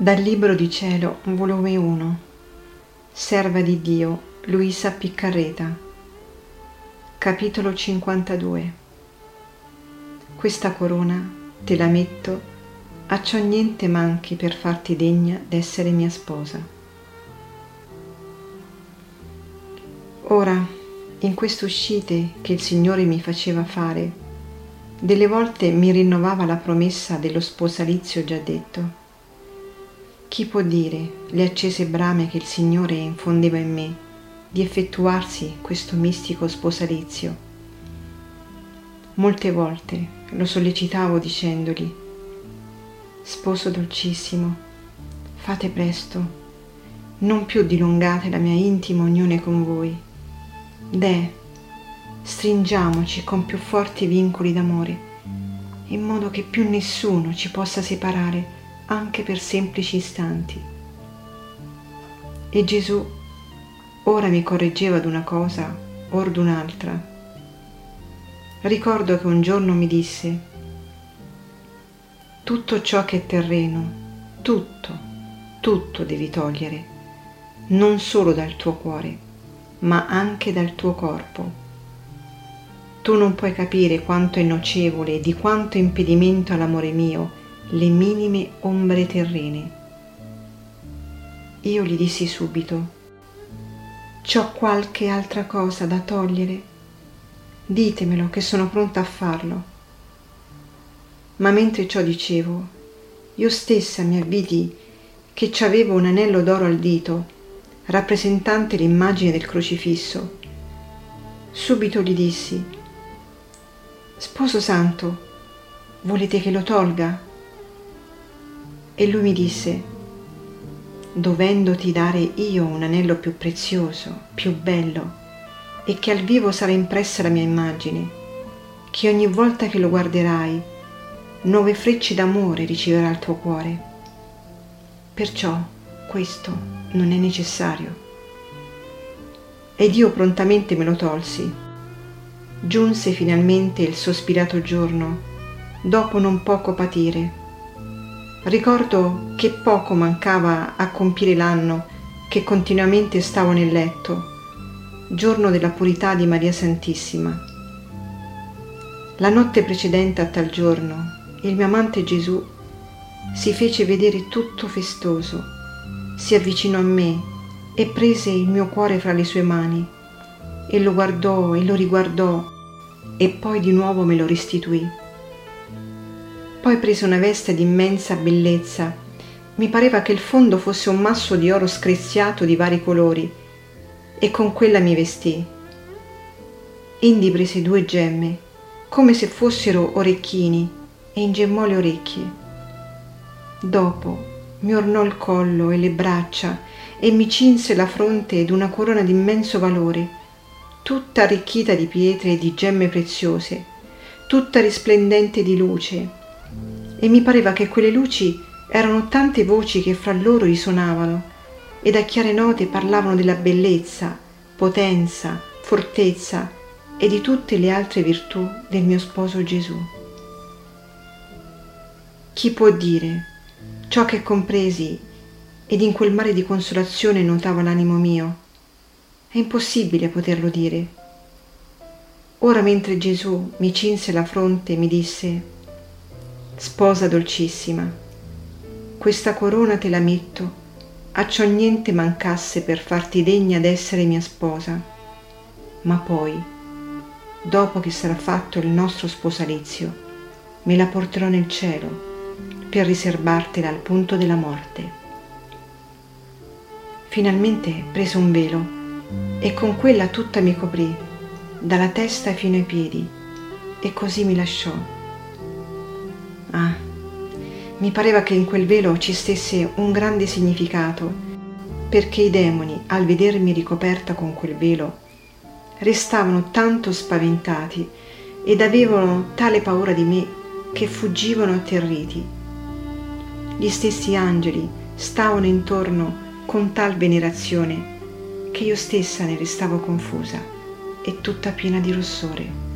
Dal Libro di Cielo, volume 1, Serva di Dio, Luisa Piccarreta, capitolo 52. Questa corona te la metto, a ciò niente manchi per farti degna d'essere mia sposa. Ora, in queste uscite che il Signore mi faceva fare, delle volte mi rinnovava la promessa dello sposalizio già detto chi può dire le accese brame che il Signore infondeva in me di effettuarsi questo mistico sposalizio? Molte volte lo sollecitavo dicendogli, Sposo dolcissimo, fate presto, non più dilungate la mia intima unione con voi. Deh, stringiamoci con più forti vincoli d'amore, in modo che più nessuno ci possa separare anche per semplici istanti. E Gesù ora mi correggeva d'una cosa or d'un'altra. Ricordo che un giorno mi disse, tutto ciò che è terreno, tutto, tutto devi togliere, non solo dal tuo cuore, ma anche dal tuo corpo. Tu non puoi capire quanto è nocevole e di quanto impedimento all'amore mio le minime ombre terrene. Io gli dissi subito, c'ho qualche altra cosa da togliere? Ditemelo che sono pronta a farlo. Ma mentre ciò dicevo, io stessa mi avvidi che ci avevo un anello d'oro al dito, rappresentante l'immagine del crocifisso. Subito gli dissi, Sposo santo, volete che lo tolga? E lui mi disse, dovendoti dare io un anello più prezioso, più bello, e che al vivo sarà impressa la mia immagine, che ogni volta che lo guarderai, nuove frecce d'amore riceverà il tuo cuore. Perciò questo non è necessario. Ed io prontamente me lo tolsi. Giunse finalmente il sospirato giorno, dopo non poco patire Ricordo che poco mancava a compire l'anno che continuamente stavo nel letto, giorno della purità di Maria Santissima. La notte precedente a tal giorno, il mio amante Gesù si fece vedere tutto festoso, si avvicinò a me e prese il mio cuore fra le sue mani e lo guardò e lo riguardò e poi di nuovo me lo restituì. Poi prese una veste di immensa bellezza. Mi pareva che il fondo fosse un masso di oro screziato di vari colori e con quella mi vestì. Indi prese due gemme, come se fossero orecchini, e ingemmò le orecchie. Dopo mi ornò il collo e le braccia e mi cinse la fronte d'una corona d'immenso valore, tutta arricchita di pietre e di gemme preziose, tutta risplendente di luce e mi pareva che quelle luci erano tante voci che fra loro risuonavano ed a chiare note parlavano della bellezza, potenza, fortezza e di tutte le altre virtù del mio sposo Gesù. Chi può dire ciò che compresi ed in quel mare di consolazione nuotava l'animo mio? È impossibile poterlo dire. Ora mentre Gesù mi cinse la fronte mi disse Sposa dolcissima, questa corona te la metto, a ciò niente mancasse per farti degna d'essere mia sposa. Ma poi, dopo che sarà fatto il nostro sposalizio, me la porterò nel cielo per riservartela al punto della morte. Finalmente prese un velo e con quella tutta mi coprì, dalla testa fino ai piedi, e così mi lasciò mi pareva che in quel velo ci stesse un grande significato, perché i demoni, al vedermi ricoperta con quel velo, restavano tanto spaventati ed avevano tale paura di me che fuggivano atterriti. Gli stessi angeli stavano intorno con tal venerazione che io stessa ne restavo confusa e tutta piena di rossore.